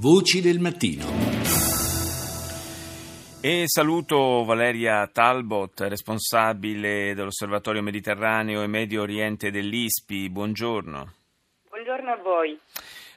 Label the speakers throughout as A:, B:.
A: Voci del mattino.
B: E saluto Valeria Talbot, responsabile dell'Osservatorio Mediterraneo e Medio Oriente dell'ISPI. Buongiorno.
C: Buongiorno a voi.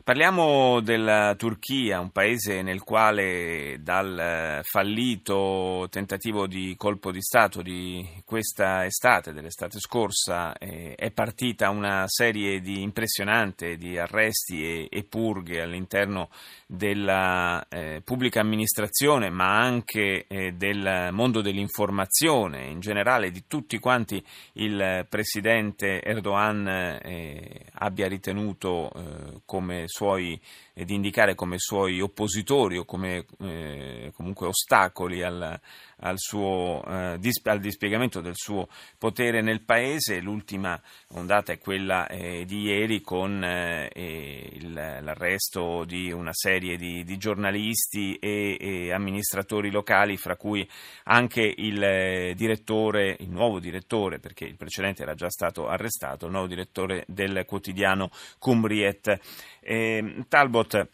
B: Parliamo della Turchia, un paese nel quale dal fallito tentativo di colpo di Stato di questa estate, dell'estate scorsa, eh, è partita una serie di impressionante di arresti e, purghe all'interno della eh, pubblica amministrazione, ma anche eh, del mondo dell'informazione, in generale di tutti quanti il presidente Erdogan eh, abbia ritenuto eh, come suoi, di indicare come suoi oppositori o come eh, comunque ostacoli al, al, suo, eh, al, dispiegamento del suo potere nel paese. L'ultima ondata è quella di ieri con l'arresto di una serie di, di giornalisti e, e, amministratori locali, fra cui anche il direttore, il nuovo direttore, perché il precedente era già stato arrestato, il nuovo direttore del quotidiano Cumriet. Eh, Talbot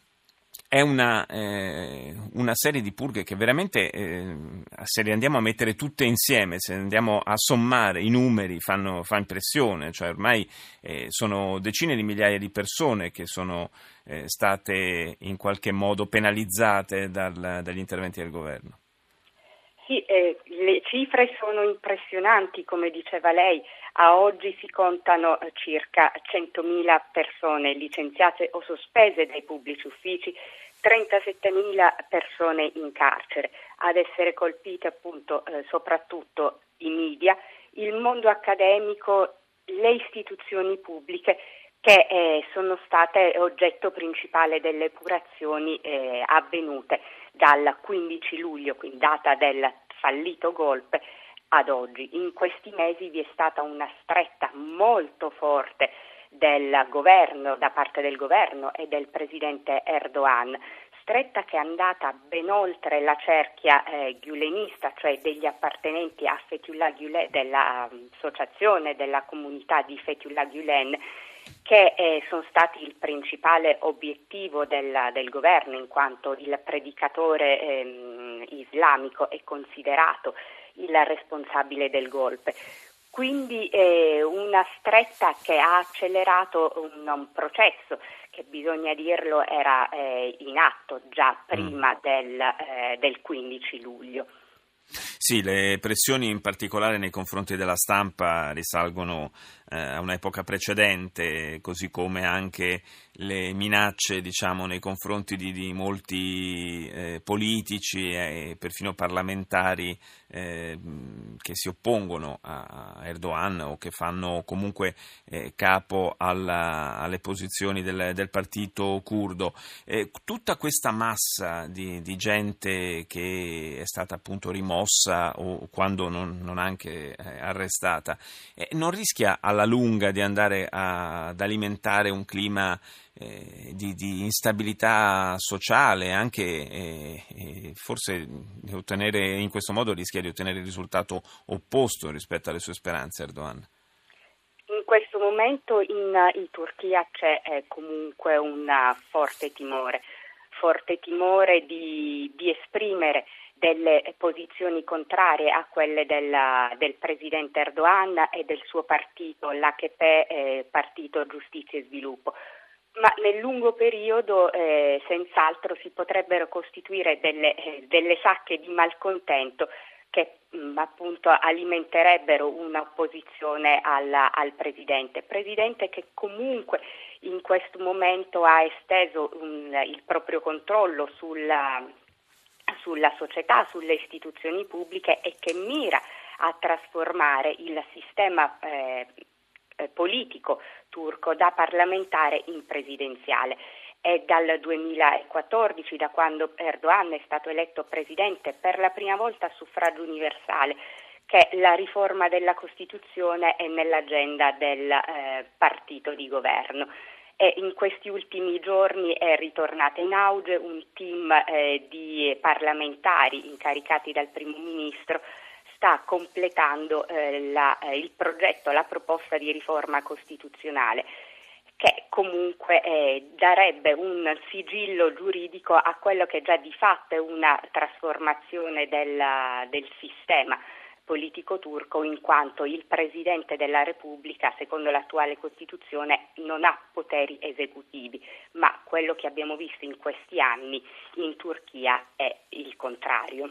B: è una, eh, una, serie di purghe che veramente, eh, se le andiamo a mettere tutte insieme, se andiamo a sommare i numeri, fanno, fa impressione, cioè ormai eh, sono decine di migliaia di persone che sono eh, state in qualche modo penalizzate dal, dagli interventi del governo.
C: Sì, eh, le cifre sono impressionanti, come diceva lei. A oggi si contano eh, circa 100.000 persone licenziate o sospese dai pubblici uffici, 37.000 persone in carcere. Ad essere colpite appunto eh, soprattutto i media, il mondo accademico, le istituzioni pubbliche che eh, sono state oggetto principale delle epurazioni eh, avvenute dal 15 luglio, quindi data del fallito golpe, ad oggi. In questi mesi vi è stata una stretta molto forte del governo, da parte del governo e del presidente Erdogan, stretta che è andata ben oltre la cerchia eh, gulenista, cioè degli appartenenti a Fethullah Gülen, dell'associazione della comunità di Fethullah Gülen, che eh, sono stati il principale obiettivo del, del governo, in quanto il predicatore ehm, islamico è considerato il responsabile del golpe. Quindi eh, una stretta che ha accelerato un, un, processo che bisogna dirlo era eh, in atto già prima mm. del, eh, del 15 luglio.
B: Sì, le pressioni in particolare nei confronti della stampa risalgono a un'epoca precedente, così come anche le minacce diciamo, nei confronti di, di molti eh, politici e perfino parlamentari eh, che si oppongono a Erdogan o che fanno comunque eh, capo alla, alle posizioni del, del partito curdo. Eh, tutta questa massa di, di, gente che è stata appunto rimossa o quando non, non anche eh, arrestata non rischia alla alla lunga di andare a, ad alimentare un clima eh, di, di, instabilità sociale, anche eh, eh, forse ottenere, in questo modo rischia di ottenere il risultato opposto rispetto alle sue speranze Erdogan.
C: In questo momento in, in Turchia c'è eh, comunque un forte timore, forte timore di, di esprimere delle posizioni contrarie a quelle della, del presidente Erdogan e del suo partito, l'AKP, eh, Partito Giustizia e Sviluppo. Ma nel lungo periodo eh, senz'altro si potrebbero costituire delle, eh, delle sacche di malcontento che mh, mm, appunto alimenterebbero un'opposizione alla, al Presidente. Presidente che comunque in questo momento ha esteso un, il proprio controllo sulla, sulla società, sulle istituzioni pubbliche e che mira a trasformare il sistema eh, eh, politico turco da parlamentare in presidenziale. È dal 2014, da quando Erdogan è stato eletto presidente per la prima volta a suffragio universale, che la riforma della Costituzione è nell'agenda del eh, partito di governo e in questi ultimi giorni è ritornata in auge un team eh, di parlamentari incaricati dal Primo Ministro. Sta completando eh, la, eh, il progetto, la proposta di riforma costituzionale che comunque eh, darebbe un sigillo giuridico a quello che già di fatto è una trasformazione della, del sistema politico turco in quanto il Presidente della Repubblica, secondo l'attuale Costituzione, non ha poteri esecutivi, ma quello che abbiamo visto in questi anni in Turchia è il contrario.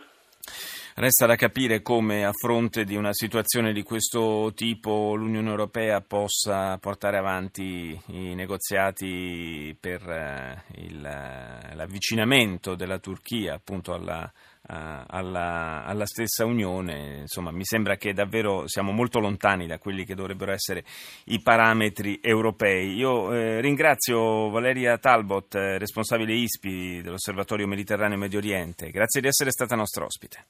B: Resta da capire come a fronte di una situazione di questo tipo l'Unione Europea possa portare avanti i negoziati per eh, il, l'avvicinamento della Turchia appunto alla, alla, alla, stessa Unione. Insomma, mi sembra che davvero siamo molto lontani da quelli che dovrebbero essere i parametri europei. Io eh, ringrazio Valeria Talbot, eh, responsabile ISPI dell'Osservatorio Mediterraneo Medio Oriente. Grazie di essere stata nostra ospite.